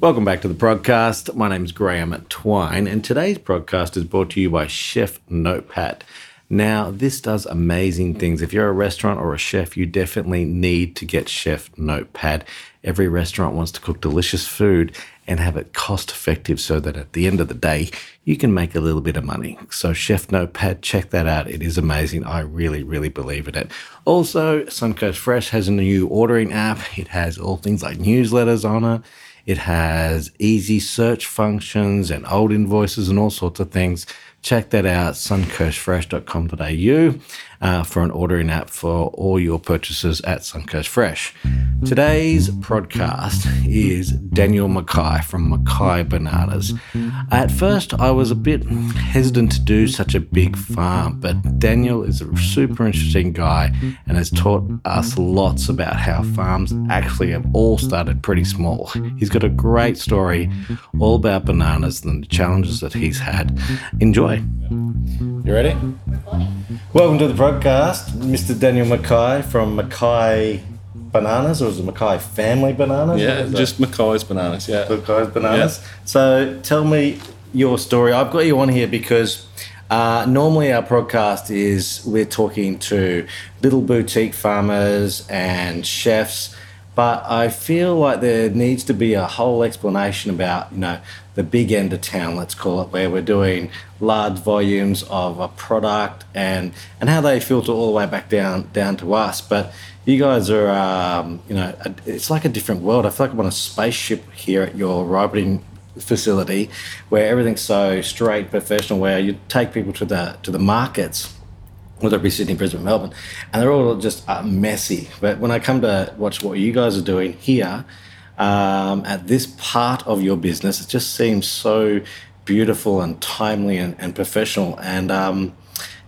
Welcome back to the podcast. My name's Graham Twine, and today's podcast is brought to you by Chef Notepad. Now, this does amazing things. If you're a restaurant or a chef, you definitely need to get Chef Notepad. Every restaurant wants to cook delicious food and have it cost effective so that at the end of the day, you can make a little bit of money. So, Chef Notepad, check that out. It is amazing. I really, really believe in it. Also, Suncoast Fresh has a new ordering app, it has all things like newsletters on it. It has easy search functions and old invoices and all sorts of things. Check that out, suncoastfresh.com.au uh, for an ordering app for all your purchases at Suncoast Fresh. Today's podcast is Daniel Mackay from Mackay Bananas. At first, I was a bit hesitant to do such a big farm, but Daniel is a super interesting guy and has taught us lots about how farms actually have all started pretty small. He's got a great story all about bananas and the challenges that he's had. Enjoy. You ready? Welcome to the podcast, Mr. Daniel Mackay from Mackay Bananas, or is it Mackay Family Bananas? Yeah, just Mackay's bananas. Yeah, Mackay's Bananas. So tell me your story. I've got you on here because uh, normally our podcast is we're talking to little boutique farmers and chefs, but I feel like there needs to be a whole explanation about you know the big end of town, let's call it, where we're doing large volumes of a product and and how they filter all the way back down down to us. But you guys are, um, you know, a, it's like a different world. I feel like I'm on a spaceship here at your ripening facility, where everything's so straight, professional. Where you take people to the to the markets whether it be Sydney, Brisbane, Melbourne, and they're all just uh, messy. But when I come to watch what you guys are doing here um, at this part of your business, it just seems so beautiful and timely and, and professional. And um,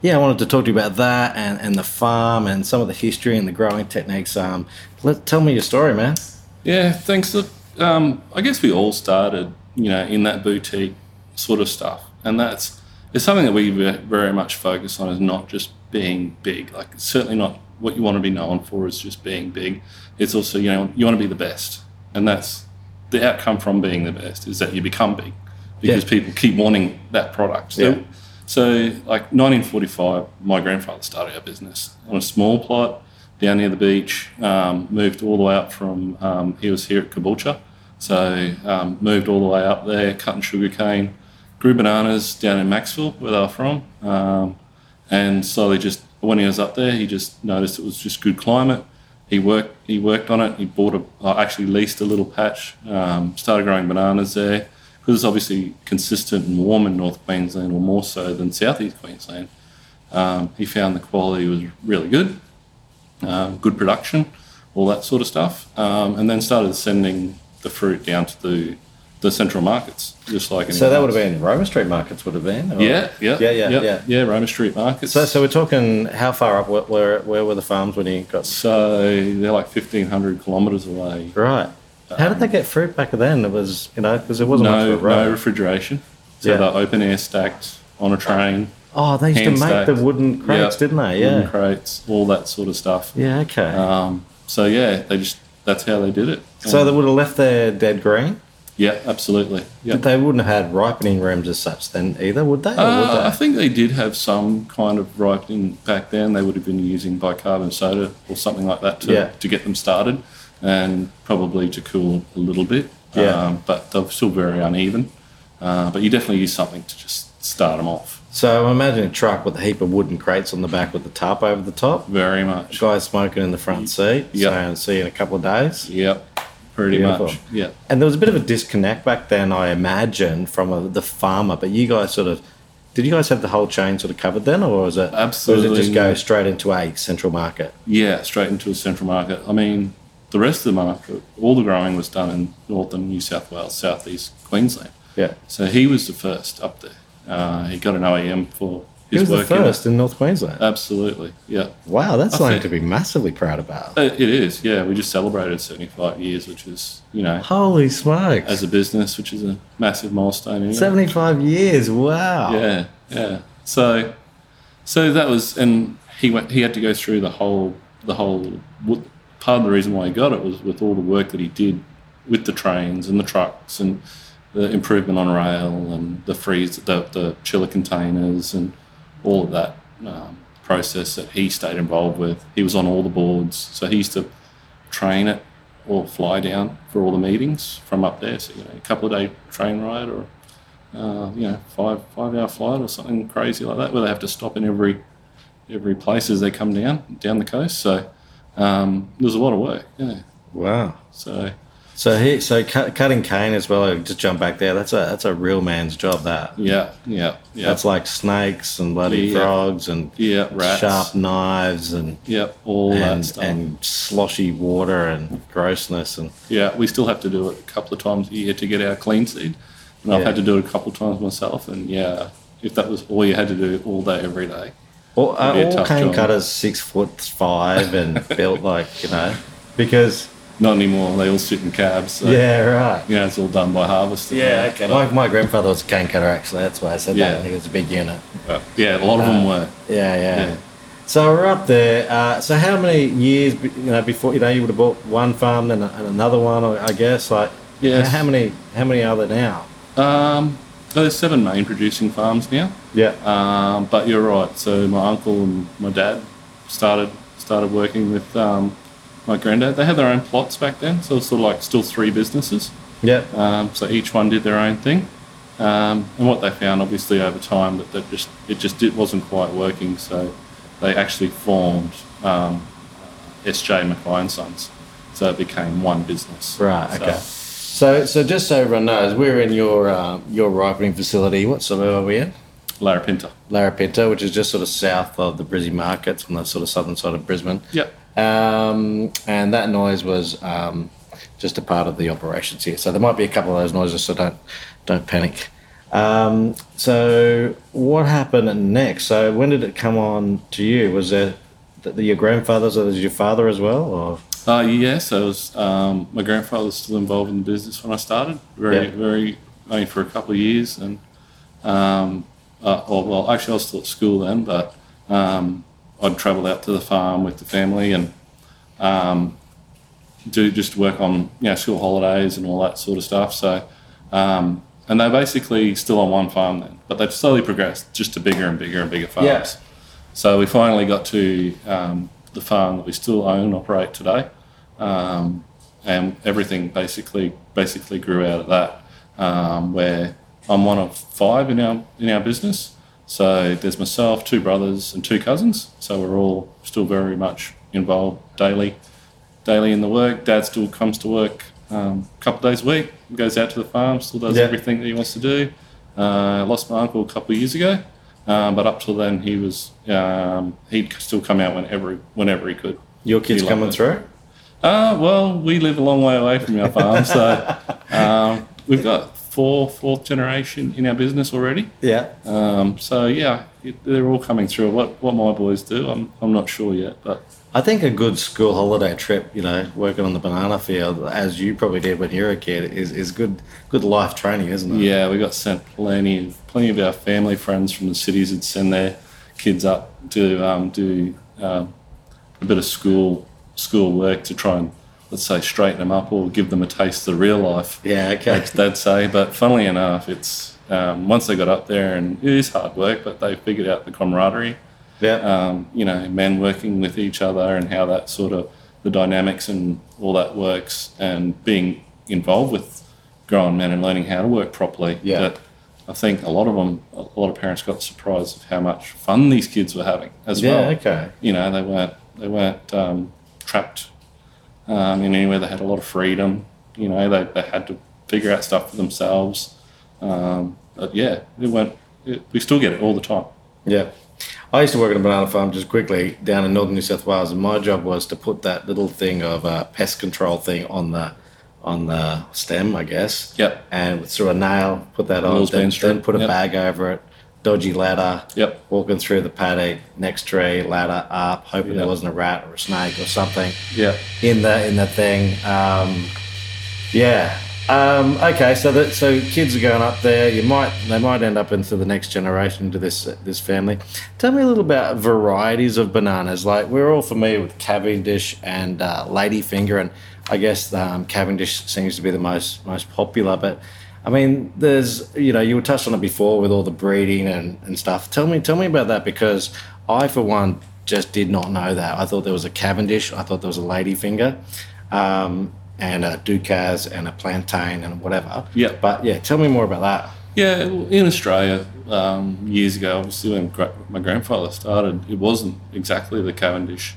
yeah, I wanted to talk to you about that and, and the farm and some of the history and the growing techniques. Um, let tell me your story, man. yeah. Thanks. Look, um, I guess we all started, you know, in that boutique sort of stuff, and that's it's something that we very much focus on is not just being big. Like it's certainly not what you want to be known for is just being big. It's also you know you want to be the best, and that's the outcome from being the best is that you become big because Yeah. people keep wanting that product. So, Yeah. so like 1945, my grandfather started our business on a small plot down near the beach. Um, moved all the way up from um, he was here at Caboolture, so um, moved all the way up there, cutting sugar cane, grew bananas down in Maxville where they were from, um, and slowly just when he was up there, he just noticed it was just good climate. He worked he worked on it. He bought a actually leased a little patch, um, started growing bananas there because it's obviously consistent and warm in North Queensland, or more so than Southeast Queensland. Um, he found the quality was really good, um, good production, all that sort of stuff, um, and then started sending the fruit down to the the central markets, just like So that anyone would have been Roma Street markets, would have been. Yeah, yeah, Yeah, yeah, yeah, yeah. Roma Street markets. So, so we're talking how far up? Where, where, where were the farms when you got? So they're like fifteen hundred kilometres away. Right. How did they get fruit back then? It was, you know, because it wasn't much No, of a road. no refrigeration. So Yeah. they're open air stacked on a train. oh, they used to make stacked. the wooden crates, Yep, didn't they? wooden Yeah. crates, all that sort of stuff. Yeah. Okay. Um, so yeah, they just that's how they did it. so Um, they would have left their dead green. Yeah, absolutely. Yeah. But they wouldn't have had ripening rooms as such then either, would they? Uh, would I think they did have some kind of ripening back then. They would have been using bicarbonate soda or something like that to, Yeah. to get them started, and probably to cool a little bit. Yeah. Um, but they're still very uneven. Uh, but you definitely use something to just start them off. So I'm a truck with a heap of wooden crates on the back with the tarp over the top. Very much. Guy smoking in the front seat, Yep. saying, see you in a couple of days. Yep. Pretty Beautiful. much. Yeah. And there was a bit of a disconnect back then, I imagine, from a, the farmer. But you guys sort of, did you guys have the whole chain sort of covered then, or was it? Or did it Absolutely. just go straight into a central market? Yeah, straight into a central market. I mean, the rest of the market, all the growing was done in northern New South Wales, southeast Queensland. Yeah. So he was the first up there. Uh, he got an OAM for He was the work. in it. first in North Queensland. Absolutely, yeah. wow, that's I something think- to be massively proud about. It is, yeah. We just celebrated 75 years, which is, you know, Holy smokes. as a business, which is a massive milestone. Anyway. 75 years, wow. Yeah, yeah. So, so that was, and he went. He had to go through the whole, the whole. Part of the reason why he got it was with all the work that he did with the trains and the trucks and the improvement on rail and the freeze, the, the chiller containers and all of that um, process that he stayed involved with. He was on all the boards, so he used to train it or fly down for all the meetings from up there. So you know, a couple of day train ride or uh, you know five five hour flight or something crazy like that, where they have to stop in every every place as they come down down the coast. So um, there's a lot of work. Yeah. Wow. So So he, so cut, cutting cane as well. Just jump back there. That's a that's a real man's job. That yeah, yeah, yeah, that's like snakes and bloody Yeah. frogs and yeah, rats, sharp knives and yeah, all that stuff. and sloshy water and grossness and Yeah, we still have to do it a couple of times a year to get our clean seed. And I've Yeah. had to do it a couple of times myself. And yeah, if that was all you had to do all day, every day. Uh, all, are a all cane job. cutters six foot five and built like you know because Not anymore. They all sit in cabs. So, yeah right Yeah, it's all done by harvest. yeah okay. My, my grandfather was a cane cutter actually. That's why I said Yeah. that. He was a big unit. But, yeah, a lot of them were. Yeah, yeah. Yeah. So we're up there. Uh, so how many years, you know, before you know you would have bought one farm, then and another one, I guess. Like, Yes. How many? How many are there now? Um, there's seven main producing farms now. Yeah. Um, but you're right. So my uncle and my dad started started working with um, my granddad. They had their own plots back then, so it's sort of like still three businesses. Yeah. Um, so each one did their own thing, um, and what they found, obviously, over time, that, that just it just it wasn't quite working. So they actually formed um, S.J. Mackay and Sons. So it became one business. Right. So- Okay. So, so just so everyone knows, we're in your uh, your ripening facility. What suburb are we in? Larapinta. Larapinta, which is just sort of south of the Brizzy markets on the sort of southern side of Brisbane. Yep. Um, and that noise was um, just a part of the operations here. So there might be a couple of those noises, so don't don't panic. Um, so what happened next? So when did it come on to you? Was it th- your grandfather's or was your father as well? Or Uh, yes, I was. Um, my grandfather was still involved in the business when I started. Very, Yeah. very, only for a couple of years, and um, uh, well, well, actually, I was still at school then, but um, I'd travel out to the farm with the family and um, do just work on you know school holidays and all that sort of stuff. So, um, and they're basically still on one farm then, but they've slowly progressed just to bigger and bigger and bigger farms. Yeah. So we finally got to um, the farm that we still own and operate today, um, and everything basically basically grew out of that. Um, where I'm one of five in our in our business. So there's myself, two brothers, and two cousins. So we're all still very much involved daily, daily in the work. Dad still comes to work um, a couple of days a week. Goes out to the farm, still does Yeah. everything that he wants to do. Uh, lost my uncle a couple of years ago, um, but up till then he was um, he'd still come out whenever whenever he could. your kids coming it. through? Uh, well, we live a long way away from our farm, so um, we've got four fourth generation in our business already. Yeah. Um, so yeah, it, they're all coming through. What what my boys do, I'm I'm not sure yet, but I think a good school holiday trip, you know, working on the banana field, as you probably did when you were a kid, is, is good good life training, isn't it? yeah, we got sent plenty of plenty of our family friends from the cities would send their kids up to um, do um, a bit of school school work to try and let's say straighten them up or give them a taste of real life. Yeah, okay. they'd, they'd say. But funnily enough, it's um, once they got up there, and it is hard work, but they figured out the camaraderie. Yeah. Um, you know, men working with each other and how that sort of the dynamics and all that works, and being involved with grown men and learning how to work properly. Yeah. That I think a lot of them, a lot of parents got surprised of how much fun these kids were having as yeah, well Yeah. okay. you know, they weren't they weren't um, trapped um, in anywhere. They had a lot of freedom. You know, they, they had to figure out stuff for themselves. Um, but yeah, it went. It, we still get it all the time. Yeah. I used to work on a banana farm just quickly down in northern New South Wales, and my job was to put that little thing of uh, pest control thing on the on the stem, I guess. Yep. And through a nail, put that on, then, then put a yep. bag over it, dodgy ladder, Yep. walking through the paddock, next tree, ladder up, hoping there wasn't a rat or a snake or something Yeah. in the in the thing. Um, yeah. Um, okay, so that so kids are going up there. You might they might end up into the next generation into this this family. Tell me a little about varieties of bananas. Like we're all familiar with Cavendish and uh, Ladyfinger, and I guess um, Cavendish seems to be the most most popular. But I mean, there's you know you were touched on it before with all the breeding and, and stuff. Tell me tell me about that because I for one just did not know that. I thought there was a Cavendish. I thought there was a Ladyfinger. Um, and a Ducasse and a Plantain and whatever. Yeah. But yeah, tell me more about that. Yeah, in Australia, um, years ago, obviously when my grandfather started, it wasn't exactly the Cavendish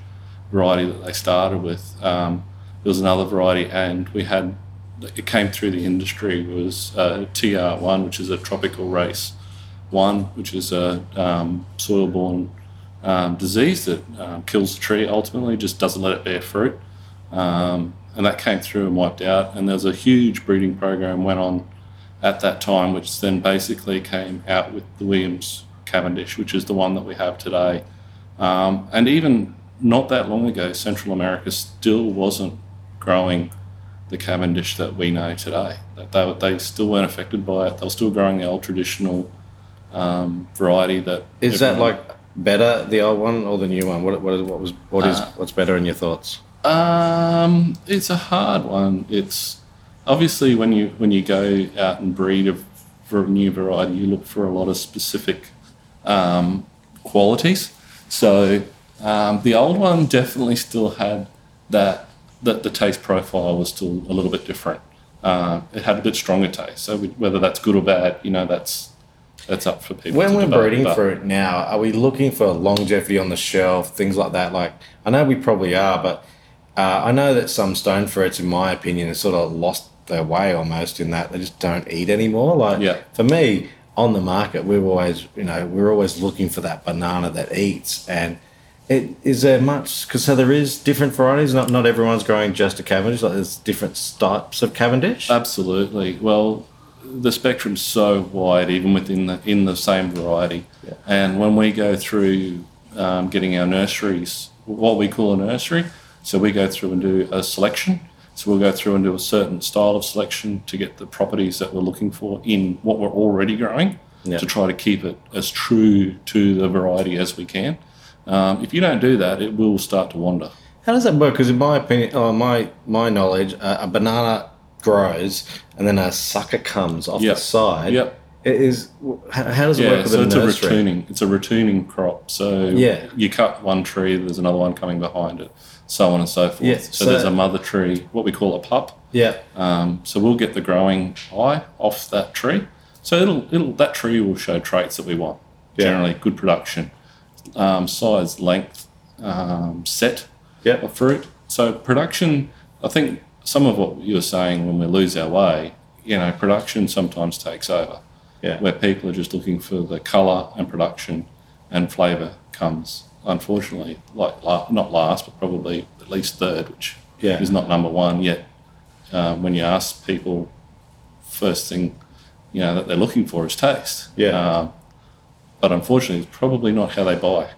variety that they started with. Um, there was another variety, and we had it came through the industry was uh, TR1, which is a tropical race one, which is a um, soil-borne um, disease that um, kills the tree. Ultimately, just doesn't let it bear fruit, um, and that came through and wiped out. And there was a huge breeding program went on at that time, which then basically came out with the Williams Cavendish, which is the one that we have today. Um, and even not that long ago, Central America still wasn't growing the Cavendish that we know today. That they, they still weren't affected by it. They were still growing the old traditional um, variety. That Is that like better the old one or the new one? What what, is, what was what is Uh, what's better in your thoughts? Um, it's a hard one. It's obviously when you when you go out and breed a for a new variety, you look for a lot of specific um, qualities. So um, the old one definitely still had that that the taste profile was still a little bit different. Uh, it had a bit stronger taste. So we, whether that's good or bad, you know, that's that's up for people. When we're breeding but- for it now, are we looking for longevity on the shelf, things like that? Like I know we probably are, but uh, I know that some stone fruits, in my opinion, have sort of lost their way almost in that they just don't eat anymore. Like Yeah. for me, on the market, we're always, you know, we're always looking for that banana that eats. And it is there much because so there is different varieties. Not not everyone's growing just a Cavendish. Like there's different types of Cavendish. Absolutely. Well, the spectrum's so wide, even within the in the same variety. Yeah. And when we go through um, getting our nurseries, what we call a nursery, so we go through and do a selection. So we'll go through and do a certain style of selection to get the properties that we're looking for in what we're already growing, Yeah. to try to keep it as true to the variety as we can. Um, if you don't do that, it will start to wander. How does that work? Because in my opinion, oh, my my knowledge, uh, a banana grows and then a sucker comes off Yep. the side. Yep. It is how, does it Yeah, work with so a it's nursery? a retaining. It's a retaining crop. So Yeah. you cut one tree, there's another one coming behind it, so on and so forth. Yeah, so, so- there's a mother tree, what we call a pup. Yeah, Um, so we'll get the growing eye off that tree. So it'll it'll that tree will show traits that we want. Yeah. Generally, good production, um, size, length, um, set yeah, of fruit. So production, I think some of what you were saying when we lose our way, you know, production sometimes takes over yeah. where people are just looking for the colour and production and flavour comes, unfortunately, like la- not last, but probably at least third, which Yeah. is not number one yet. Um, when you ask people, first thing you know that they're looking for is taste. Yeah. Um, but unfortunately, it's probably not how they buy.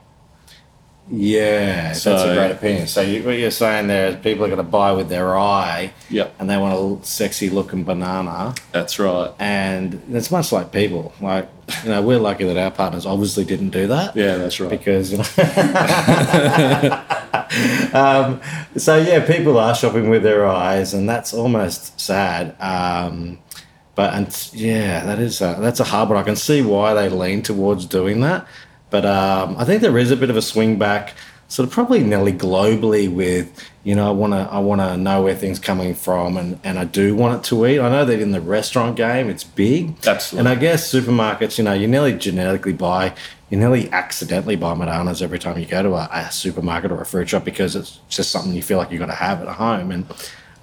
Yeah, that's a great opinion. So you, what you're saying there is people are going to buy with their eye, Yep, and they want a sexy looking banana. that's right. And it's much like people. Like you know, we're lucky that our partners obviously didn't do that. Yeah, that's right. because you know um, so yeah people are shopping with their eyes and that's almost sad um, but and yeah that is a, that's a hard one i can see why they lean towards doing that but um, i think there is a bit of a swing back sort of probably nearly globally with you know i want to i want to know where things coming from and and i do want it to eat i know that in the restaurant game it's big Absolutely. and I guess supermarkets, you know, you nearly genetically buy, you nearly accidentally buy bananas every time you go to a, a supermarket or a fruit shop because it's just something you feel like you've got to have at home. And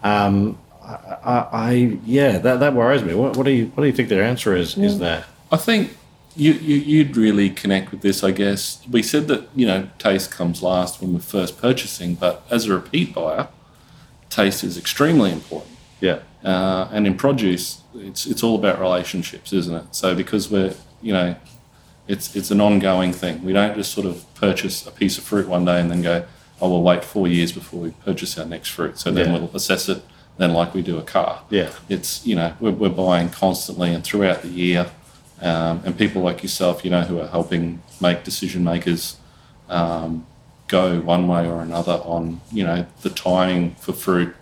um, I, I, yeah, that, that worries me. What, what do you what do you think their answer is? Is there? I think you, you you'd really connect with this. I guess we said that you know taste comes last when we're first purchasing, but as a repeat buyer, taste is extremely important. Yeah, Uh, and in produce, it's it's all about relationships, isn't it? So because we're you know, it's it's an ongoing thing. We don't just sort of purchase a piece of fruit one day and then go, oh, we'll wait four years before we purchase our next fruit. So then Yeah. we'll assess it. Then like we do a car yeah, it's you know we're, we're buying constantly and throughout the year um, and people like yourself you know who are helping make decision makers um, go one way or another on you know the timing for fruit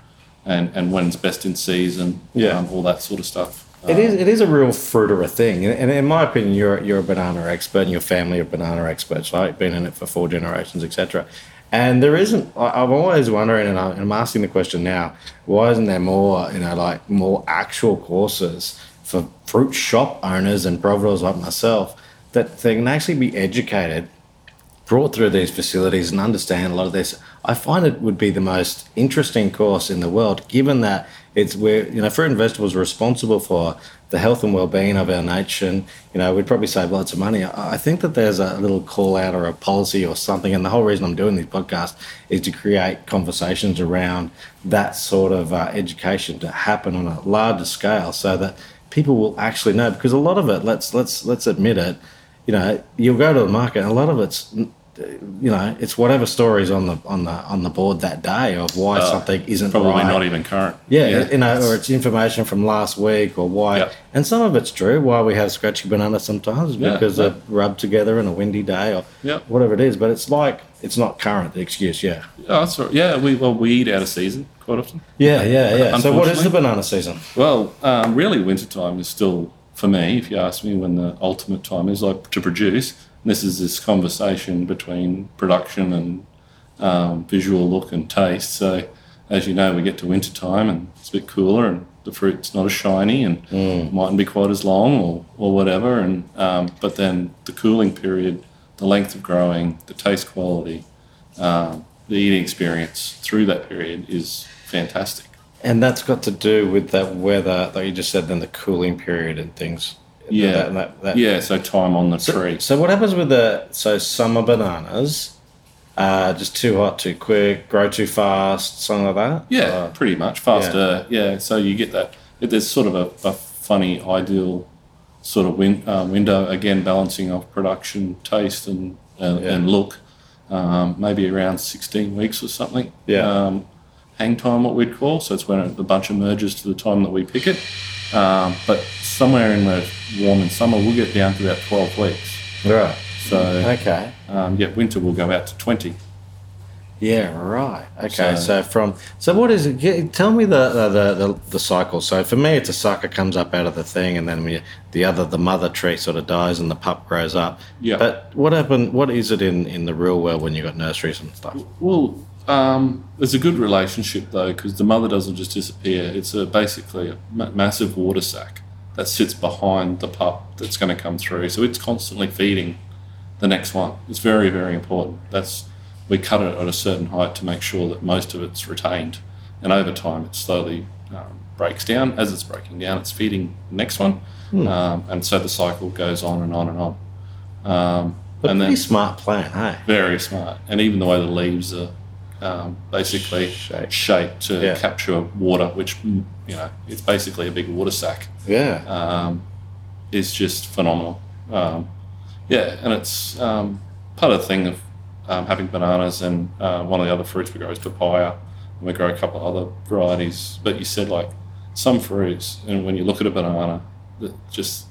and, and when's best in season, Yeah. um, all that sort of stuff. It is. It is a real fruit of a thing, and in my opinion, you're you're a banana expert, and your family are banana experts, right? Been in it for four generations, etc. And there isn't. I'm always wondering, and I'm I'm asking the question now: Why isn't there more, you know, like more actual courses for fruit shop owners and providors like myself that they can actually be educated brought through these facilities and understand a lot of this. I find it would be the most interesting course in the world, given that it's where you know fruit and vegetables are responsible for the health and well-being of our nation. You know, we'd probably save lots of money. I think that there's a little call out or a policy or something, and the whole reason I'm doing these podcasts is to create conversations around that sort of uh, education to happen on a larger scale, so that people will actually know. Because a lot of it, let's let's let's admit it, you know, you'll go to the market, and a lot of it's you know, it's whatever stories on the on the on the board that day of why Uh, something isn't Probably right. not even current. Yeah, you know, or it's information from last week, or why, Yep. and some of it's true. Why we have scratchy banana sometimes is Yeah, because yeah. they're rubbed together in a windy day, or Yep. whatever it is. But it's like it's not current. The excuse, yeah, Oh, that's right. Yeah, we well we eat out of season quite often. yeah, yeah, yeah. So what is the banana season? Well, um, really, wintertime is still for me. If you ask me when the ultimate time is like to produce, this is this conversation between production and um, visual look and taste. So, as you know, we get to winter time and it's a bit cooler and the fruit's not as shiny and mightn't be quite as long or, or whatever. And um, but then the cooling period, the length of growing, the taste quality, um, the eating experience through that period is fantastic. And that's got to do with that weather, like you just said, then the cooling period and things. Yeah. That- that- that- Yeah, so time on the tree. So what happens with the so summer bananas? Uh, just too hot, too quick, grow too fast, something like that. Yeah, pretty much faster. Yeah. so you get that. It, there's sort of a, a funny ideal sort of win, uh, window again, balancing of production, taste, and uh, Yeah. and look. Um, maybe around 16 weeks or something. Yeah. Um, hang time, what we'd call. So it's when the bunch emerges to the time that we pick it. Um, but somewhere in the warm and summer, we'll get down to about 12 weeks. right. So Okay. um, yeah, winter will go out to 20. Yeah. Right. Okay. So, So- from so what is it? Tell me the, the the the cycle. So for me, it's a sucker comes up out of the thing, and then we, the other the mother tree sort of dies, and the pup grows up. Yeah. But what happened? What is it in in the real world when you have got nurseries and stuff? Well, um, there's a good relationship though, because the mother doesn't just disappear. It's a, basically a massive water sac that sits behind the pup that's going to come through. So it's constantly feeding the next one. It's very, very important. That's we cut it at a certain height to make sure that most of it's retained, and over time it slowly um, breaks down. As it's breaking down, it's feeding the next one, um, and so the cycle goes on and on and on. Um, But and pretty then smart plan, hey? very smart, and even the way the leaves are um, basically shape, shaped to Yeah. capture water, which mm, you know it's basically a big water sack, Yeah. um, is just phenomenal. Um, yeah, and it's um, part of the thing of um, having bananas, and uh, one of the other fruits we grow is papaya, and we grow a couple of other varieties. But you said like some fruits, and when you look at a banana, that just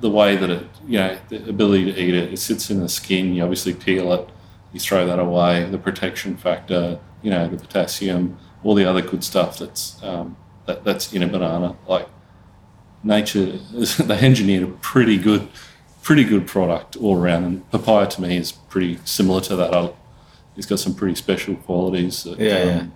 the way that it, you know, the ability to eat it, it sits in the skin. You obviously peel it, you throw that away. The protection factor, you know, the potassium, all the other good stuff that's um, that, that's in a banana. Like nature, they engineered a pretty good, pretty good product all around. And papaya to me is pretty similar to that. It's got some pretty special qualities. That, Yeah, yeah. um,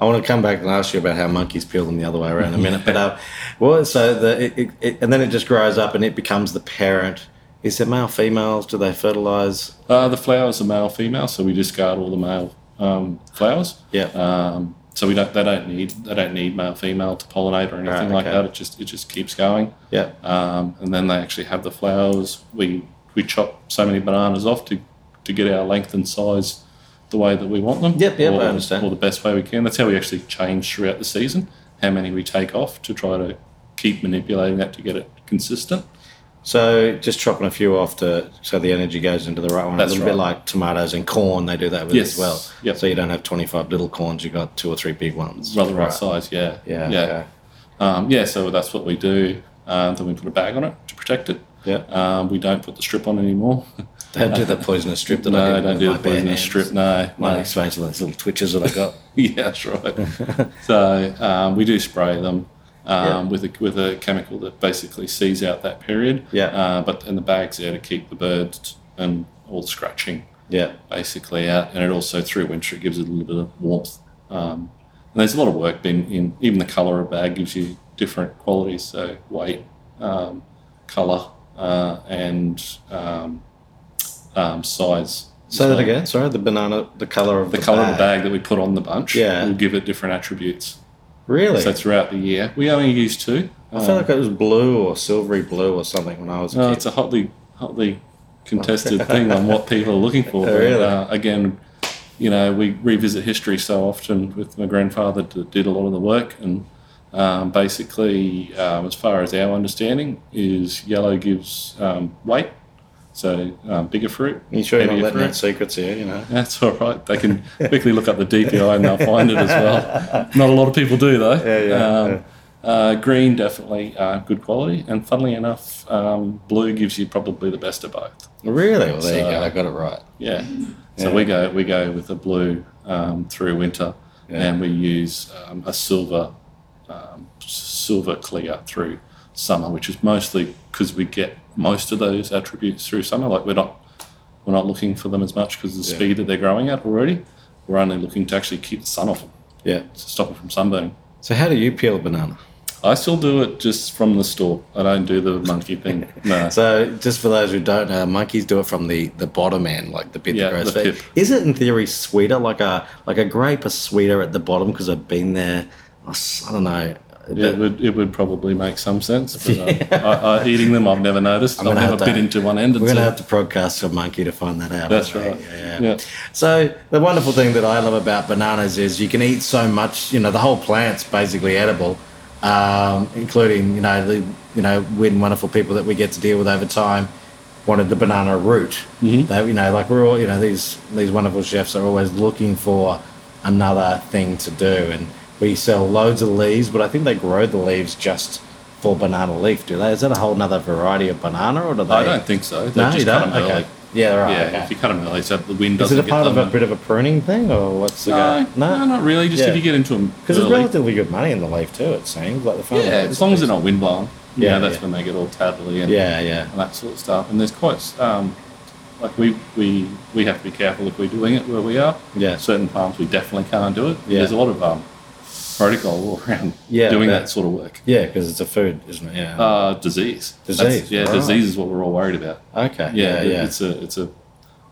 I want to come back and ask you about how monkeys peel them the other way around in a minute. But uh, well, so the it, it, it, and then it just grows up and it becomes the parent. Is it male, females? Do they fertilize? Uh, the flowers are male, female, so we discard all the male um, flowers. Yeah. Um, so we don't. They don't need. They don't need male, female to pollinate or anything Right, like okay. that. It just. It just keeps going. Yeah. Um, and then they actually have the flowers. We we chop so many bananas off to to get our length and size the way that we want them. Yep, yep, I understand. Or the best way we can. That's how we actually change throughout the season. How many we take off to try to keep manipulating that to get it consistent. So just chopping a few off to so the energy goes into the right one. That's a little bit like tomatoes and corn. They do that with Yes. as well. Yep. So you don't have twenty five little corns. You got two or three big ones. Rather right size, yeah. Yeah. Yeah. okay. Um, yeah, so that's what we do. Uh, then we put a bag on it to protect it. Yeah. Um, we don't put the strip on anymore. Don't do the poisonous strip that I no, did don't do the poisonous strip. No, Might no. explain some of those little twitches that I got. yeah, that's right. so um, we do spray them um, Yeah. with a with a chemical that basically sees out that period. Yeah. Uh, but and the bag's there to keep the birds and all the scratching Yeah. basically out, and it also through winter it gives it a little bit of warmth. Um, and there's a lot of work been in even the color of a bag gives you different qualities, so weight, um, color, uh, and um, um, size. Say that again. Sorry, the banana, the color of The the, color bag. of the bag that we put on the bunch Yeah. will give it different attributes. Really? So throughout the year, we only use two. I felt like it was blue or silvery blue or something when I was a No, kid. it's a hotly, hotly contested thing on what people are looking for. But, really? uh, again, you know, we revisit history so often with my grandfather that did a lot of the work, and um, basically, um, as far as our understanding, is yellow gives um, weight, so um, bigger fruit. you sure you're not letting fruit. out secrets here? You know. That's all right. They can quickly look up the DPI and they'll find it as well. Not a lot of people do though. Yeah, yeah, Um, Uh, green definitely uh, good quality, and funnily enough, um, blue gives you probably the best of both. Really? Well, there you go. I got it right. Yeah. So Yeah. we go we go with the blue um, through winter, Yeah. and we use um, a silver um, silver clear through summer, which is mostly because we get most of those attributes through summer. Like we're not we're not looking for them as much because of the Yeah. speed that they're growing at already. We're only looking to actually keep the sun off them Yeah. to stop it from sunburning. So how do you peel a banana? I still do it just from the store. I don't do the monkey thing. No. So just for those who don't know, monkeys do it from the, the bottom end, like the bit Yeah, that grows. the pip. Is it in theory sweeter? Like a like a grape is sweeter at the bottom because I've been there. I don't know. It would, it would probably make some sense, but uh, I, I, eating them I've never noticed. I've never have to- bit into one end. We're going to have to broadcast a monkey to find that out. That's right. Yeah. Yeah. So the wonderful thing that I love about bananas is you can eat so much. You know, the whole plant's basically edible, um, including you know the you know weird wonderful people that we get to deal with over time wanted the banana root. Mm-hmm. They, you know, like we're all you know these these wonderful chefs are always looking for another thing to do, and we sell loads of leaves, but I think they grow the leaves just for banana leaf. Do they? Is that a whole nother variety of banana, or do they? I don't think so. They No, just you cut don't. them Okay. early. Yeah, right. Yeah, okay. if you cut them early, so the wind doesn't Is it a part of a bit of a pruning thing, or what's the no, go? no, not really. Just Yeah. if you get into them because there's relatively good money in the leaf too. It seems like the farm. Yeah, as long as they're not wind blown. Yeah, Yeah, that's yeah. when they get all tattly and, Yeah, yeah, and that sort of stuff. And there's quite um, like we we we have to be careful if we're doing it where we are. Yeah. certain farms we definitely can't do it. Yeah. There's a lot of um, protocol around Yeah, doing that- that sort of work. yeah. Because it's a food, isn't it? Yeah. Uh, disease. Disease, That's- yeah, right. disease is what we're all worried about. okay. Yeah, Yeah, yeah. It's a it's a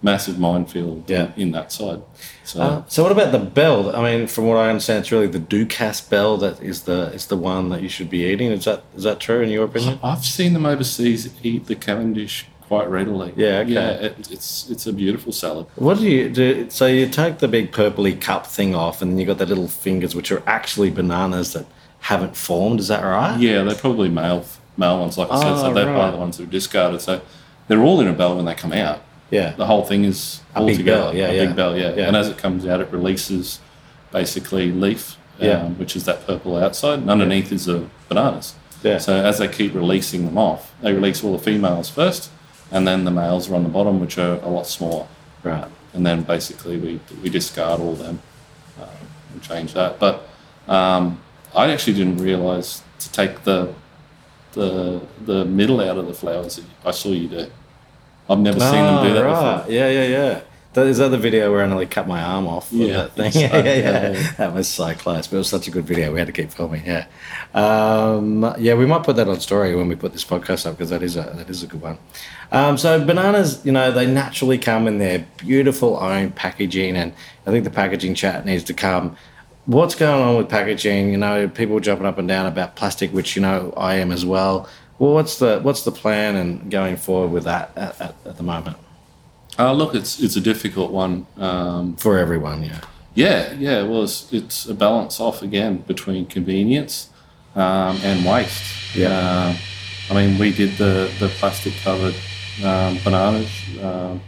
massive minefield. Yeah. in that side. So Uh, so what about the bell? I mean, from what I understand, it's really the Ducasse bell that is the is the one that you should be eating. Is that is that true in your opinion? I've seen them overseas eat the Cavendish quite readily. Yeah, okay. Yeah, it, it's it's a beautiful salad. What do you do? So you take the big purpley cup thing off, and then you got the little fingers, which are actually bananas that haven't formed. Is that right? Yeah, they're probably male male ones, like I said. Oh, So they're right. of the ones that are discarded. So they're all in a bell when they come out. Yeah. The whole thing is A all big together. bell, yeah, a yeah. big bell, yeah. Yeah. And as it comes out, it releases basically leaf, um, Yeah. which is that purple outside, and underneath is the bananas. Yeah. So as they keep releasing them off, they release all the females first, and then the males are on the bottom, which are a lot smaller. Right. And then basically we, we discard all them uh, and change that. But um, I actually didn't realise to take the the the middle out of the flowers. I saw you do. I've never seen them do that Ah, right. before. Yeah, yeah, yeah. That is that the video where I nearly cut my arm off? Yeah. that thing. Yeah, yeah, yeah. Yeah. That was so close, but it was such a good video. We had to keep filming. Yeah, um, yeah. We might put that on story when we put this podcast up because that is a that is a good one. Um, so bananas, you know, they naturally come in their beautiful own packaging, and I think the packaging chat needs to come. What's going on with packaging? You know, people jumping up and down about plastic, which you know I am as well. Well, what's the what's the plan and going forward with that at, at, at the moment Uh, look, it's it's a difficult one. Um, for everyone? Yeah. yeah, yeah. Well, it's, it's a balance off again between convenience um, and waste. Yeah. Uh, I mean, we did the the plastic covered um, bananas. Um,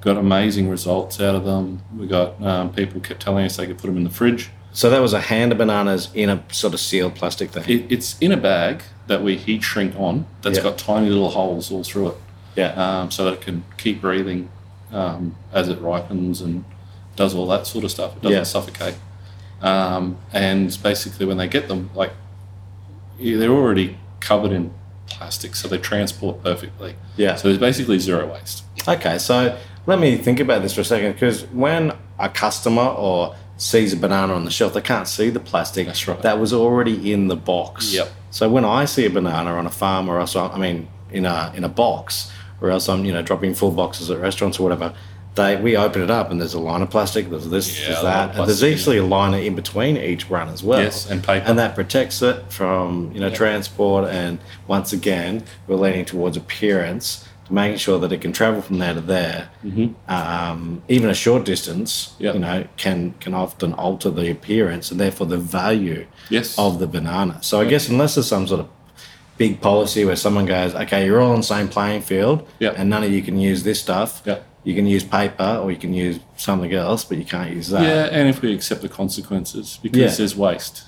got amazing results out of them. We got um, people kept telling us they could put them in the fridge. So that was a hand of bananas in a sort of sealed plastic thing. It, it's in a bag that we heat shrink on. That's Yeah. got tiny little holes all through it, yeah. um, so that it can keep breathing um, as it ripens and does all that sort of stuff. It doesn't Yeah. suffocate. Um, and basically, when they get them, like they're already covered in plastic, so they transport perfectly. Yeah. So there's basically zero waste. Okay, so let me think about this for a second because when a customer or sees a banana on the shelf, they can't see the plastic. That's right. That was already in the box. Yep. So when I see a banana on a farm, or else I mean in a in a box, or else I'm you know dropping full boxes at restaurants or whatever. They, we open it up and there's a line of plastic. There's this, Yeah, there's that, and there's actually a line in between each run as well. Yes, and paper. and that protects it from you know Yeah. transport. And once again, we're leaning towards appearance, to making sure that it can travel from there to there. Um, even a short distance, Mm-hmm. Yep. you know, can can often alter the appearance and therefore the value Yes. of the banana. So I guess unless there's some sort of big policy where someone goes, okay, you're all on the same playing field, Yep. and none of you can use this stuff. Yep. You can use paper or you can use something else, but you can't use that. Yeah, and if we accept the consequences, because Yeah. there's waste.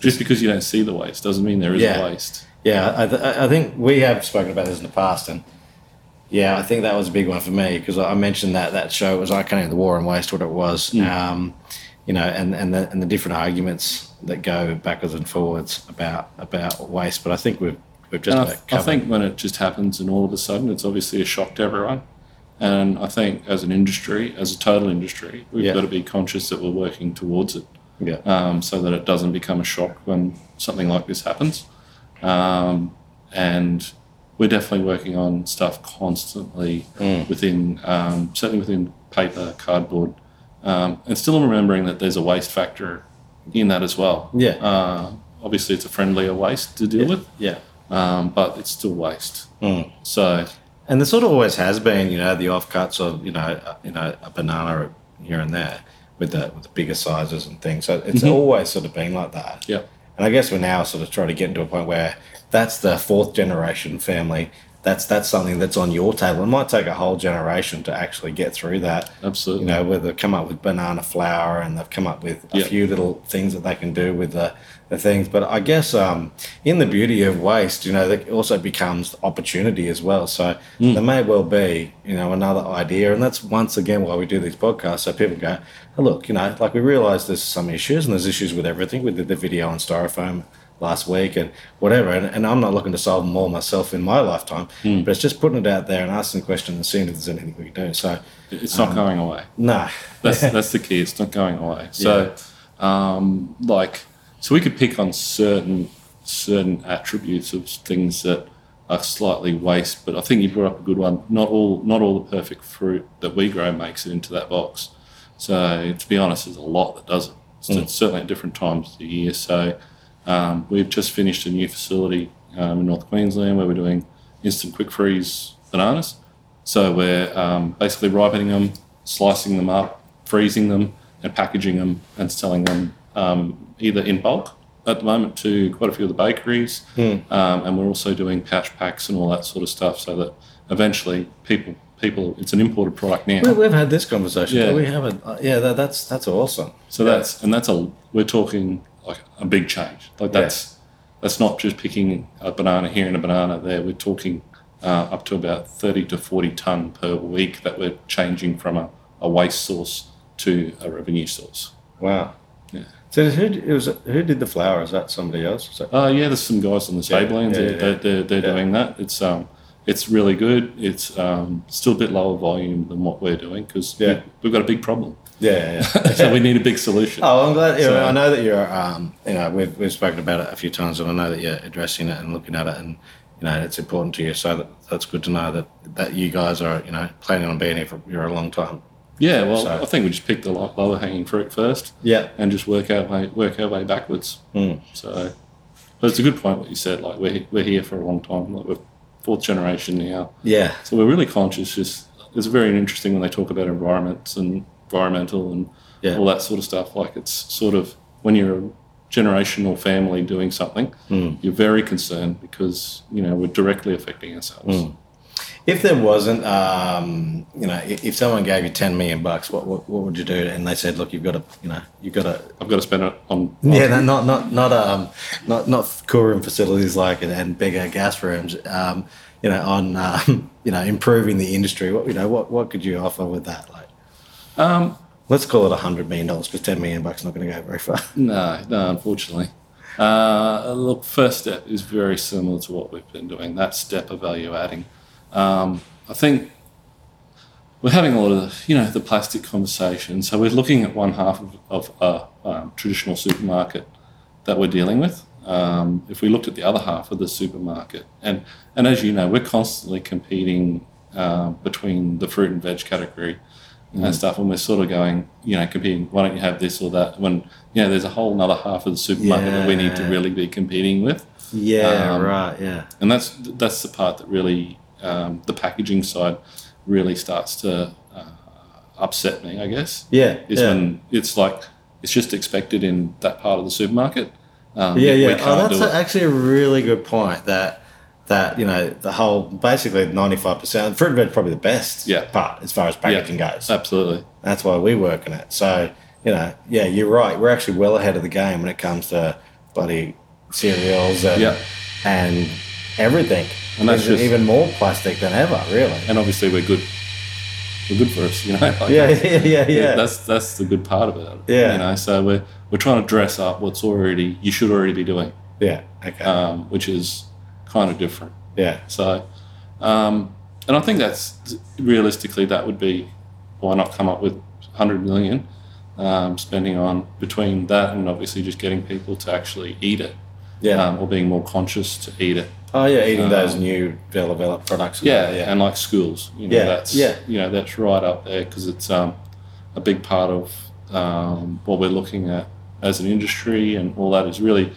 Just because you don't see the waste doesn't mean there isn't Yeah. waste. Yeah, I, th- I think we have spoken about this in the past, and yeah, I think that was a big one for me because I mentioned that that show was Iconic of the War on Waste, what it was, um, you know, and and the and the different arguments that go backwards and forwards about about waste. But I think we've we've just I, I think when it just happens and all of a sudden it's obviously a shock to everyone. And I think as an industry, as a total industry, we've Yeah. got to be conscious that we're working towards it yeah, um, so that it doesn't become a shock when something like this happens. Um, and we're definitely working on stuff constantly Mm. within, um, certainly within paper, cardboard, um, and still remembering that there's a waste factor in that as well. Yeah. Uh, obviously, it's a friendlier waste to deal with, yeah. um, but it's still waste. Mm. So, And there sort of always has been, you know, the offcuts of, you know, uh, you know, a banana here and there with the with the bigger sizes and things. So it's always sort of been like that. yeah, And I guess we're now sort of trying to get into a point where that's the fourth generation family. That's that's something that's on your table. It might take a whole generation to actually get through that. absolutely. You know, where they've come up with banana flour and they've come up with a Yeah. few little things that they can do with the, the things. But I guess um, in the beauty of waste, you know, that also becomes opportunity as well. So there may well be, you know, another idea. And that's once again why we do these podcasts. So people go, oh, look, you know, like we realize there's some issues and there's issues with everything. We did the video on styrofoam last week and whatever. And, and I'm not looking to solve them all myself in my lifetime, hmm. but it's just putting it out there and asking the question and seeing if there's anything we can do. So, it's not um, going away. no. That's that's the key. It's not going away. So, um, like, so we could pick on certain certain attributes of things that are slightly waste, but I think you brought up a good one. Not all not all the perfect fruit that we grow makes it into that box. So, to be honest, there's a lot that doesn't. So It's hmm. certainly at different times of the year. So, um, we've just finished a new facility um, in North Queensland where we're doing instant quick freeze bananas. So we're um, basically ripening them, slicing them up, freezing them, and packaging them and selling them um, either in bulk at the moment to quite a few of the bakeries, um, and we're also doing pouch packs and all that sort of stuff. So that eventually people people it's an imported product now. We, we've had this conversation. Yeah. We haven't. Uh, yeah, that, that's that's awesome. So that's and that's a we're talking like a big change. Like Yeah. that's that's not just picking a banana here and a banana there. We're talking uh, up to about thirty to forty ton per week that we're changing from a, a waste source to a revenue source. Wow. Yeah. So who it was who did the flour? Is that somebody else? Is that, Uh, yeah, there's some guys on the Tablelands. yeah, Yeah. They're, they're, they're doing that. It's um, it's really good. It's um, still a bit lower volume than what we're doing because Yeah. we've got a big problem. Yeah, yeah. so we need a big solution. Oh, I'm glad. You know, So- I know that you're. Um, you know, we've we've spoken about it a few times, and I know that you're addressing it and looking at it, and you know, it's important to you. So that, that's good to know that that you guys are, you know, planning on being here for you're a long time. Yeah, well, So- I think we just picked the lo- lower hanging fruit first. Yeah. and just work our way work our way backwards. Mm. So, but it's a good point what you said. Like we're we're here for a long time. Like we're fourth generation now, Yeah. so we're really conscious. Just it's very interesting when they talk about environments and environmental and Yeah. all that sort of stuff. Like it's sort of when you're a generational family doing something, Mm. you're very concerned because you know we're directly affecting ourselves. Mm. If there wasn't, um, you know, if, someone gave you ten million bucks, what, what what would you do? And they said, look, you've got to, you know, you've got to. I've got to spend it on. Yeah, no, not not not um, not not cool room facilities like and, and bigger gas rooms. Um, you know, on um, you know improving the industry. What you know, what what could you offer with that? Like, Um, let's call it a hundred million dollars because ten million bucks is not going to go very far. no, no, unfortunately. Uh, look, first step is very similar to what we've been doing. That step of value adding. Um, I think we're having a lot of you know the plastic conversation. So we're looking at one half of, of a um, traditional supermarket that we're dealing with. Um, if we looked at the other half of the supermarket, and and as you know, we're constantly competing uh, between the fruit and veg category and stuff, and we're sort of going, you know, competing. Why don't you have this or that? When you know, there's a whole other half of the supermarket that we need to really be competing with Yeah, Um, right. Yeah, and that's that's the part that really um, the packaging side really starts to uh, upset me. I guess yeah, is yeah. when it's like it's just expected in that part of the supermarket. Um, yeah, yeah. Oh, that's a, actually a really good point. That that you know the whole basically ninety five percent fruit and veg probably the best Yeah. part as far as packaging goes. Absolutely. That's why we work in it. So you know, yeah, you're right. We're actually well ahead of the game when it comes to bloody cereals and Yeah. and everything. And that's even, just- even more plastic than ever, really. And obviously we're good. We're good for us, you know. Like, Yeah, yeah, yeah, yeah. That's that's the good part about it. Yeah. You know, so we're we're trying to dress up what's already you should already be doing, yeah. Okay. um, which is kind of different. yeah. So, um, and I think that's realistically that would be why not come up with 100 million um, spending on between that and obviously just getting people to actually eat it Yeah. um, or being more conscious to eat it. oh yeah, eating those um, new developed products. Yeah, that, yeah. and like schools, you know, Yeah, that's yeah. you know that's right up there because it's um, a big part of um, what we're looking at as an industry, and all that is really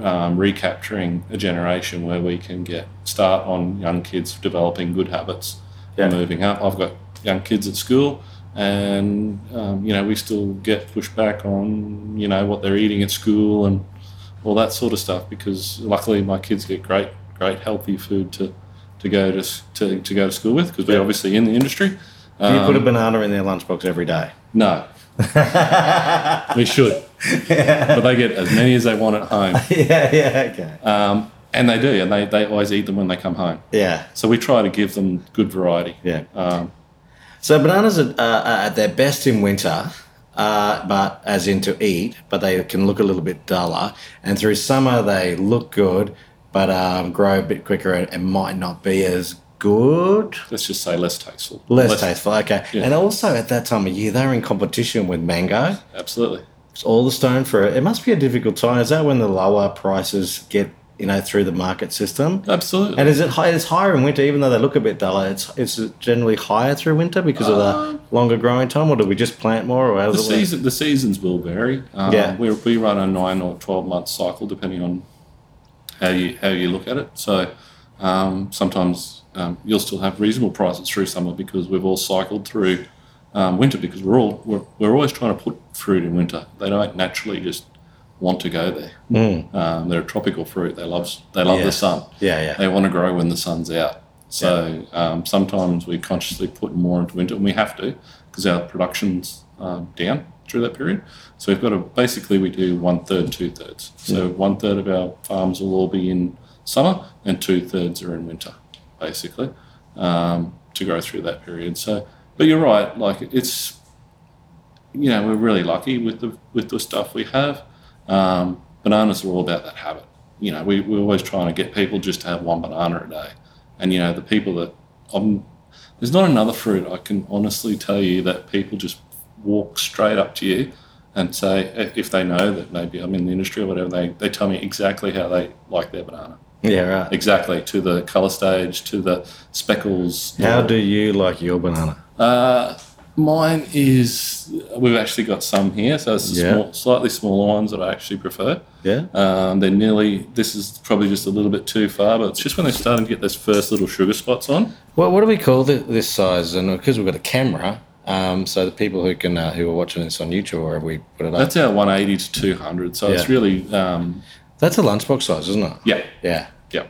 um, recapturing a generation where we can get start on young kids developing good habits and moving up. I've got young kids at school, and um, you know we still get pushed back on you know what they're eating at school and all that sort of stuff because luckily my kids get great great healthy food to to go to to, to go to school with because we're Yeah. obviously in the industry. Do you put a Um, banana in their lunchbox every day? no, we should, but they get as many as they want at home, yeah, yeah, okay. um, and they do, and they, they always eat them when they come home. Yeah, So we try to give them good variety. yeah. Um, So bananas are, uh, are at their best in winter, uh, but as in to eat, but they can look a little bit duller. And through summer, they look good, but um, grow a bit quicker and, and might not be as good. let's just say less tasteful. Less, tasteful, okay. Yeah. And also at that time of year, they're in competition with mango. Absolutely. It's all the stone fruit. It must be a difficult time. Is that when the lower prices get, you know, through the market system? Absolutely. And is it high? It's higher in winter, even though they look a bit duller. It's it's generally higher through winter because of the longer growing time, or do we just plant more, or how The does it work? season, the seasons will vary. Um, Yeah. we, we run a nine or twelve month cycle depending on how you how you look at it. So um, sometimes um, you'll still have reasonable prices through summer because we've all cycled through um, winter because we're all we're, we're always trying to put fruit in winter. They don't naturally just want to go there. Mm. Um, they're a tropical fruit. They love they love Yeah. the sun. Yeah, yeah. They want to grow when the sun's out. So um, sometimes we consciously put more into winter, and we have to because our production's um, down through that period. So we've got to basically we do one third, two thirds. So one third of our farms will all be in summer, and two thirds are in winter, basically, um, to go through that period. So, but you're right. Like it's, you know, we're really lucky with the with the stuff we have. Um, bananas are all about that habit. You know, we, we're always trying to get people just to have one banana a day. And, you know, the people that, um, there's not another fruit I can honestly tell you that people just walk straight up to you and say, if they know that maybe I'm in the industry or whatever, they, they tell me exactly how they like their banana. Yeah, right. Exactly, to the colour stage, to the speckles. How do you like your banana? Uh, mine is, we've actually got some here, so it's the Yeah. small, slightly smaller ones that I actually prefer. Yeah. Um, they're nearly, this is probably just a little bit too far, but it's just when they're starting to get those first little sugar spots on. What what do we call thi- this size? And because we've got a camera, um, so the people who can uh, who are watching this on YouTube or we put it up, That's our 180 to 200, so it's really, um, that's a lunchbox size, isn't it? yeah, Yeah. yeah.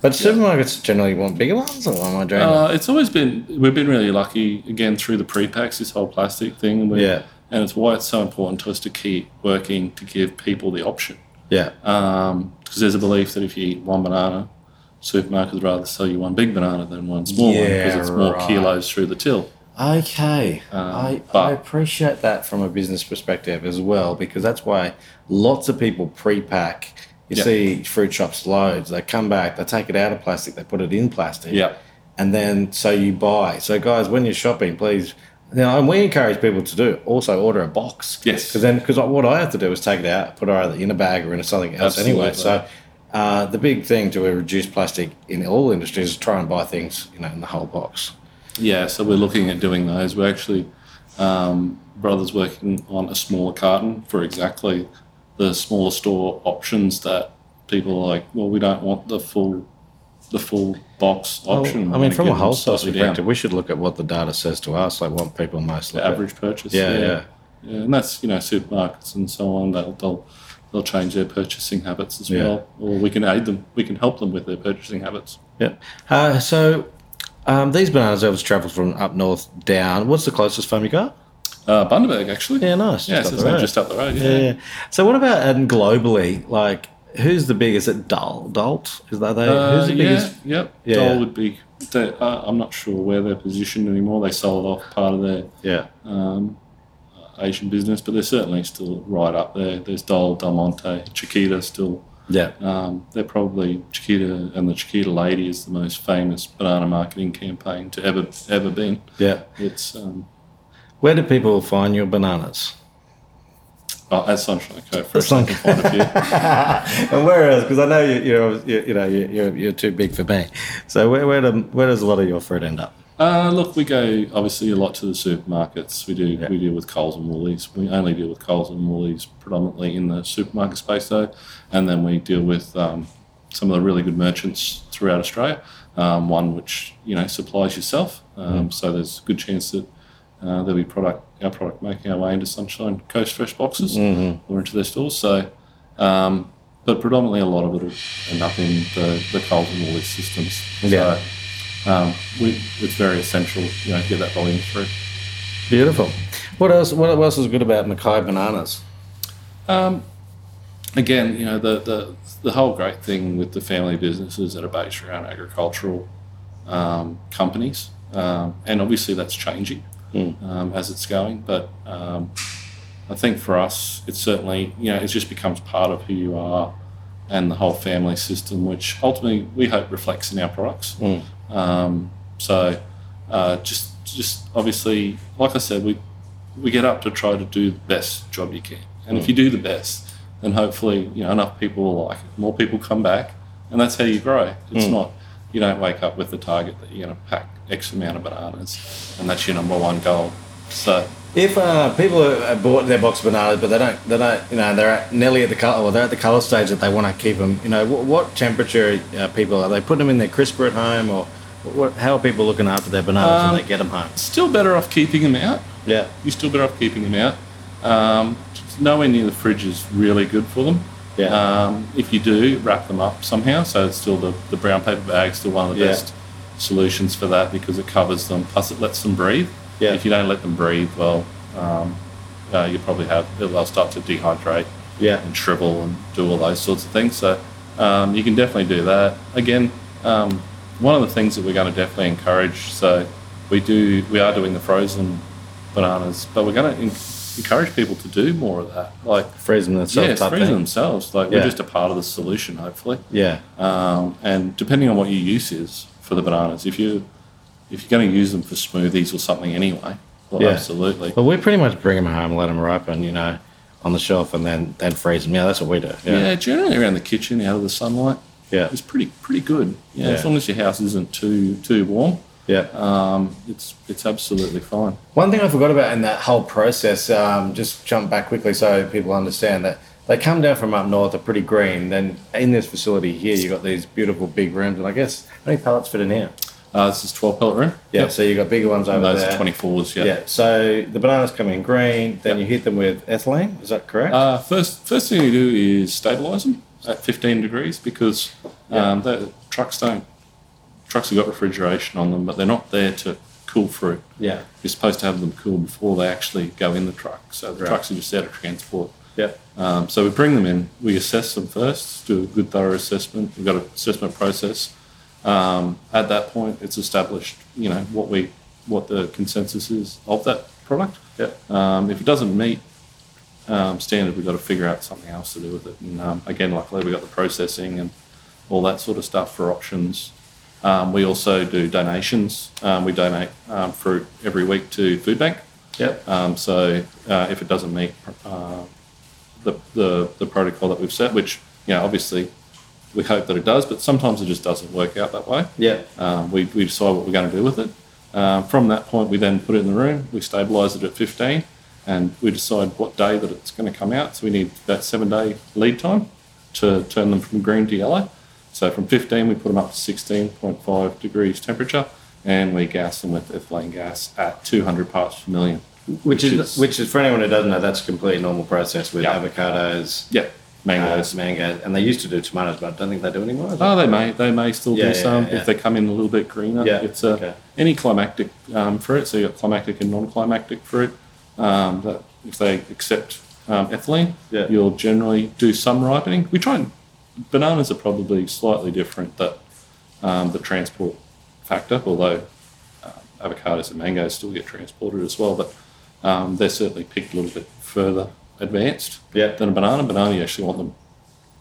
But supermarkets generally want bigger ones, or am I dreaming? Uh, it's always been we've been really lucky again through the pre-packs this whole plastic thing. We, Yeah. and it's why it's so important to us to keep working to give people the option. yeah. because there's a belief that if you eat one banana, supermarkets rather sell you one big banana than one small one because it's more right. kilos through the till. Okay, Um, I, I appreciate that from a business perspective as well because that's why lots of people pre-pack. You Yeah. see fruit shops loads. They come back, they take it out of plastic, they put it in plastic. Yeah. and then so you buy. So guys, when you're shopping, please. Know, and we encourage people to do also order a box. Yes. Because then, because what I have to do is take it out, put it either in a bag or in something else anyway. So uh, the big thing to reduce plastic in all industries is try and buy things, you know, in the whole box. Yeah, so we're looking at doing those. We're actually um, brothers working on a smaller carton for exactly the smaller store options that people are like. Well, we don't want the full the full box option. Well, I mean, from a wholesale perspective, down. we should look at what the data says to us, like what people most look the at. average purchase. Yeah, yeah. Yeah, and that's you know supermarkets and so on. They'll they'll, they'll change their purchasing habits as Yeah. well, or we can aid them. We can help them with their purchasing habits. Yeah. Uh, so um, these bananas obviously travel from up north down. What's the closest farm you got? Uh, Bundaberg actually. Yeah, nice. Yeah, Just so up it's the road. just up the road. Yeah. Yeah, yeah. So what about and globally? Like, who's the biggest? Is it Dol Dolt? Is that they? Uh, who's the yeah, biggest? yep. Yeah. Dole would be. They, uh, I'm not sure where they're positioned anymore. They sold off part of their Yeah. um, Asian business, but they're certainly still right up there. There's Dole, Del Monte, Chiquita still. Yeah. Um, they're probably Chiquita and the Chiquita Lady is the most famous banana marketing campaign to ever ever been. Yeah. It's um, Where do people find your bananas? oh, as Sunshine Coast Fresh, Sun- they can find a few. and where else? Because I know you, you're, you, you know, you- you're, you're too big for me. So where, where, do, where does a lot of your fruit end up? Uh, look, we go obviously a lot to the supermarkets. We do Yeah. we deal with Coles and Woolies. We only deal with Coles and Woolies predominantly in the supermarket space though, and then we deal with um, some of the really good merchants throughout Australia. Um, one which you know supplies yourself, um, so there's a good chance that uh, there'll be product our product making our way into Sunshine Coast Fresh boxes or into their stores. So. Um, but predominantly, a lot of it will end up in the, the Coles and Woolies systems. Yeah. So, um, we, it's very essential, you know, to get that volume through. Beautiful. What else? What else is good about Mackay bananas? Um, again, you know, the, the the whole great thing with the family businesses that are based around agricultural um, companies, um, and obviously that's changing Mm. um, as it's going. But um, I think for us, it's certainly you know it just becomes part of who you are and the whole family system, which ultimately we hope reflects in our products. Mm. Um, so uh, just just obviously, like I said, we we get up to try to do the best job you can, and if you do the best, then hopefully you know enough people will like it, more people come back, and that's how you grow. It's not you don't wake up with the target that you're going to pack X amount of bananas, and that's your number one goal. So If uh, people have bought their box of bananas, but they don't, they don't, you know, they're at, nearly at the color, or they're at the color stage that they want to keep them. You know, what, what temperature uh, people are they putting them in their crisper at home, or what, how are people looking after their bananas Um, when they get them home? still better off keeping them out. Yeah, You're still better off keeping them out. Um, nowhere near the fridge is really good for them. Yeah. Um, if you do, wrap them up somehow. So it's still the, the brown paper bag's still one of the Yeah. best solutions for that because it covers them. Plus, it lets them breathe. Yeah. If you don't let them breathe, well, um, uh, you probably have they'll start to dehydrate yeah, and shrivel and do all those sorts of things. So um, you can definitely do that. Again, um, one of the things that we're going to definitely encourage. So we do we are doing the frozen bananas, but we're going to en- encourage people to do more of that. Like freezing themselves yeah, freezing thing. themselves. Like Yeah. we're just a part of the solution, hopefully. Yeah, Um, and depending on what your use is for the bananas, if you if you're going to use them for smoothies or something anyway, well, Yeah. absolutely. well, we pretty much bring them home, let them ripen, you know, on the shelf, and then then freeze them. Yeah, that's what we do. Yeah. Yeah, generally around the kitchen, out of the sunlight. Yeah, It's pretty pretty good. Yeah, Yeah. as long as your house isn't too too warm, yeah. um, it's it's absolutely fine. One thing I forgot about in that whole process, um, just jump back quickly so people understand that they come down from up north, are pretty green. Then in this facility here, you've got these beautiful big rooms, and I guess how many pallets fit in here? Uh, this is 12 pellet room. Yeah, so you've got bigger ones over those there. Those are 24s. Yeah. Yeah. So the bananas come in green. Then Yeah. you hit them with ethylene. Is that correct? Uh, first first thing you do is stabilise them at 15 degrees because um, they try trucks don't. Trucks have got refrigeration on them, but they're not there to cool fruit. Yeah. You're supposed to have them cool before they actually go in the truck. So the Right. trucks are just there to transport. Yeah. Um, so we bring them in, we assess them first, do a good thorough assessment. We've got an assessment process. Um, at that point, it's established, you know, what we, what the consensus is of that product. Yeah. Um, if it doesn't meet um, standard, we've got to figure out something else to do with it. And um, again, luckily, we've got the processing and all that sort of stuff for options. Um, we also do donations. Um, we donate um, fruit every week to Food Bank. Yep. Um, so uh, if it doesn't meet uh, the, the the protocol that we've set, which you know obviously we hope that it does, but sometimes it just doesn't work out that way. Yeah. Um, we, we decide what we're going to do with it. Um, from that point, we then put it in the room. We stabilise it at 15, and we decide what day that it's going to come out. So we need that seven day lead time to turn them from green to yellow. So from 15, we put them up to 16.5 degrees temperature, and we gas them with ethylene gas at 200 parts per million. Which is, which is for anyone who doesn't know, that's a completely normal process with Yeah. avocados, yeah, mangoes, mangoes. mangoes, and they used to do tomatoes, but I don't think they do anymore. Oh, they may they may still Yeah, do yeah, some yeah. if they come in a little bit greener. Yeah, it's a, okay. any climactic um, fruit. So you have got climactic and non-climactic fruit. Um, that if they accept um, ethylene, Yeah. you'll generally do some ripening. We try and bananas are probably slightly different that um, the transport factor, although uh, avocados and mangoes still get transported as well, but um, they're certainly picked a little bit further advanced Yeah. than a banana. Banana, you actually want them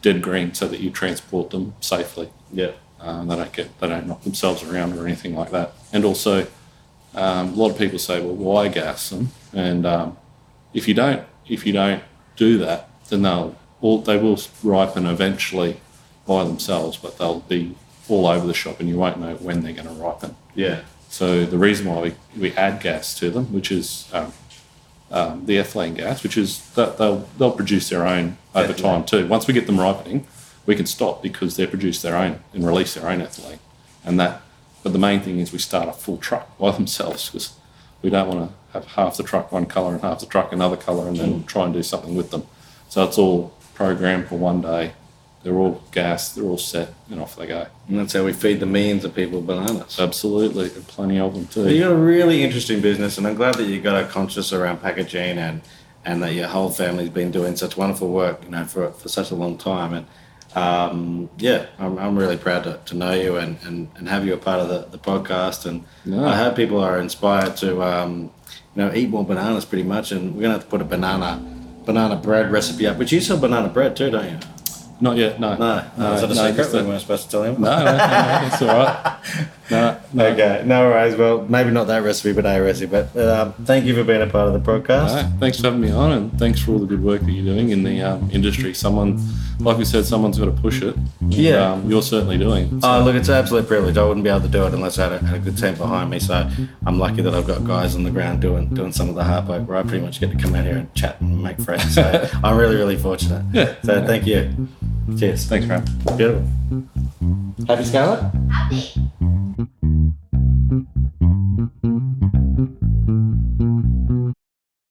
dead green so that you transport them safely. Yeah. Um, they don't get they don't knock themselves around or anything like that. And also, um, a lot of people say, "Well, why gas them?" And um, if you don't if you don't do that, then they'll all they will ripen eventually by themselves, but they'll be all over the shop, and you won't know when they're going to ripen. Yeah. So the reason why we, we add gas to them, which is um, um, the ethylene gas, which is that they'll they'll produce their own over Ethylene. time too. Once we get them ripening, we can stop because they produce their own and release their own ethylene, and that. But the main thing is we start a full truck by themselves because we don't want to have half the truck one color and half the truck another color and then try and do something with them. So it's all programmed for one day. They're all gas. They're all set, and off they go. And that's how we feed the millions of people bananas. Absolutely, and plenty of them too. But you got a really interesting business, and I'm glad that you've got a conscious around packaging and and that your whole family's been doing such wonderful work, you know, for for such a long time. And um, yeah, I'm, I'm really proud to, to know you and, and, and have you a part of the, the podcast. And Yeah. I hope people are inspired to um, you know eat more bananas, pretty much. And we're gonna have to put a banana banana bread recipe up, which you sell banana bread too, don't you? Not yet, no. No, no, is that a secret? just we a- weren't supposed to tell him. no, no, no, that's all right. No, no. Okay, no worries. Well, maybe not that recipe, but a recipe. But um, thank you for being a part of the podcast. No, thanks for having me on, and thanks for all the good work that you're doing in the um, industry. Someone, like we said, someone's got to push it. Yeah. um, you're certainly doing. it. Oh, look, it's an absolute privilege. I wouldn't be able to do it unless I had a, had a good team behind me. So I'm lucky that I've got guys on the ground doing doing some of the hard work where I pretty much get to come out here and chat and make friends. So I'm really, really fortunate. Yeah. So thank you. Cheers. Thanks, man. Beautiful. Happy Scarlet? Happy.